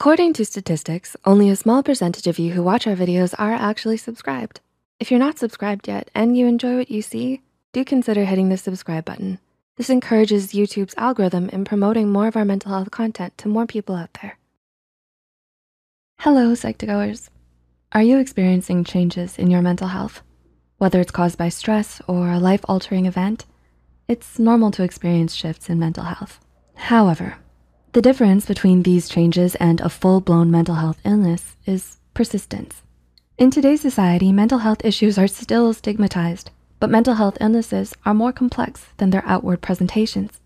According to statistics, only a small percentage of you who watch our videos are actually subscribed. If you're not subscribed yet and you enjoy what you see, do consider hitting the subscribe button. This encourages YouTube's algorithm in promoting more of our mental health content to more people out there. Hello, Psych2Goers. Are you experiencing changes in your mental health? Whether it's caused by stress or a life-altering event, it's normal to experience shifts in mental health. However, the difference between these changes and a full-blown mental health illness is persistence. In today's society, mental health issues are still stigmatized, but mental health illnesses are more complex than their outward presentations.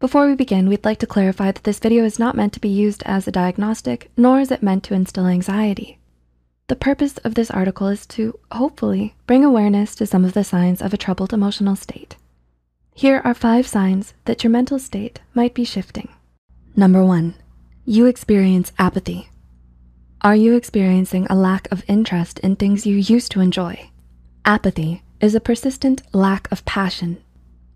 Before we begin, we'd like to clarify that this video is not meant to be used as a diagnostic, nor is it meant to instill anxiety. The purpose of this article is to, hopefully, bring awareness to some of the signs of a troubled emotional state. Here are five signs that your mental state might be shifting. Number one, you experience apathy. Are you experiencing a lack of interest in things you used to enjoy? Apathy is a persistent lack of passion.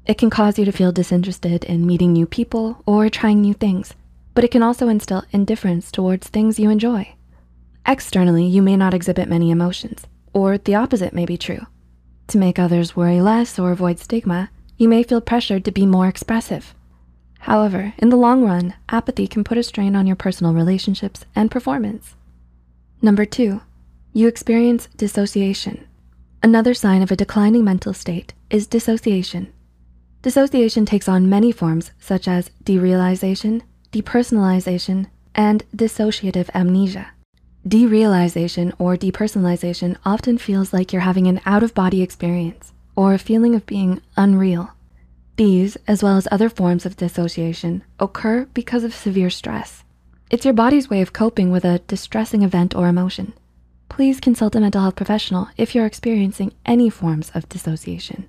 It can cause you to feel disinterested in meeting new people or trying new things, but it can also instill indifference towards things you enjoy. Externally, you may not exhibit many emotions, or the opposite may be true. To make others worry less or avoid stigma, you may feel pressured to be more expressive. However, in the long run, apathy can put a strain on your personal relationships and performance. Number two, you experience dissociation. Another sign of a declining mental state is dissociation. Dissociation takes on many forms such as derealization, depersonalization, and dissociative amnesia. Derealization or depersonalization often feels like you're having an out-of-body experience or a feeling of being unreal. These, as well as other forms of dissociation, occur because of severe stress. It's your body's way of coping with a distressing event or emotion. Please consult a mental health professional if you're experiencing any forms of dissociation.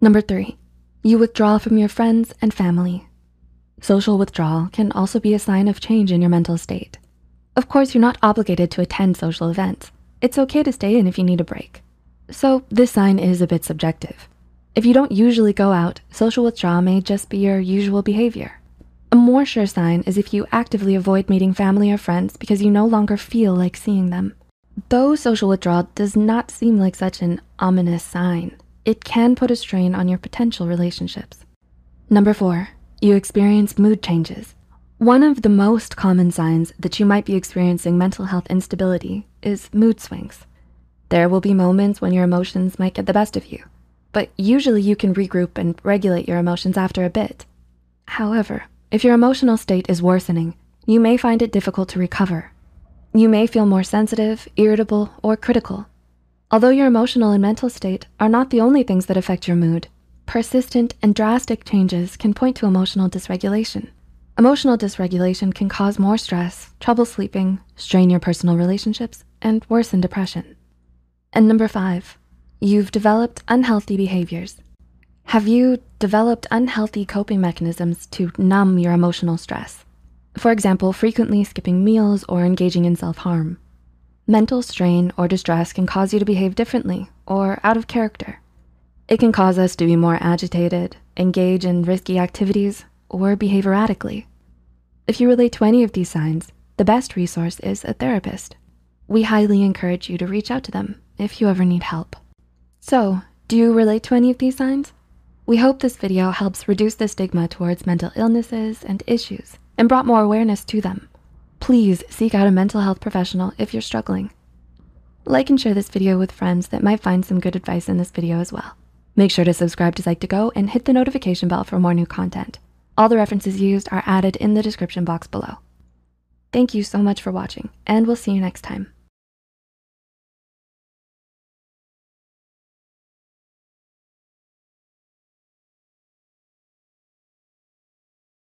Number three, you withdraw from your friends and family. Social withdrawal can also be a sign of change in your mental state. Of course, you're not obligated to attend social events. It's okay to stay in if you need a break. So this sign is a bit subjective. If you don't usually go out, social withdrawal may just be your usual behavior. A more sure sign is if you actively avoid meeting family or friends because you no longer feel like seeing them. Though social withdrawal does not seem like such an ominous sign, it can put a strain on your potential relationships. Number four, you experience mood changes. One of the most common signs that you might be experiencing mental health instability is mood swings. There will be moments when your emotions might get the best of you but usually you can regroup and regulate your emotions after a bit. However, if your emotional state is worsening, you may find it difficult to recover. You may feel more sensitive, irritable, or critical. Although your emotional and mental state are not the only things that affect your mood, persistent and drastic changes can point to emotional dysregulation. Emotional dysregulation can cause more stress, trouble sleeping, strain your personal relationships, and worsen depression. And number five, You've developed unhealthy behaviors. Have you developed unhealthy coping mechanisms to numb your emotional stress? For example, frequently skipping meals or engaging in self-harm. Mental strain or distress can cause you to behave differently or out of character. It can cause us to be more agitated, engage in risky activities, or behave erratically. If you relate to any of these signs, the best resource is a therapist. We highly encourage you to reach out to them if you ever need help. So, do you relate to any of these signs? We hope this video helps reduce the stigma towards mental illnesses and issues and brought more awareness to them. Please seek out a mental health professional if you're struggling. Like and share this video with friends that might find some good advice in this video as well. Make sure to subscribe to Psych2Go and hit the notification bell for more new content. All the references used are added in the description box below. Thank you so much for watching and we'll see you next time.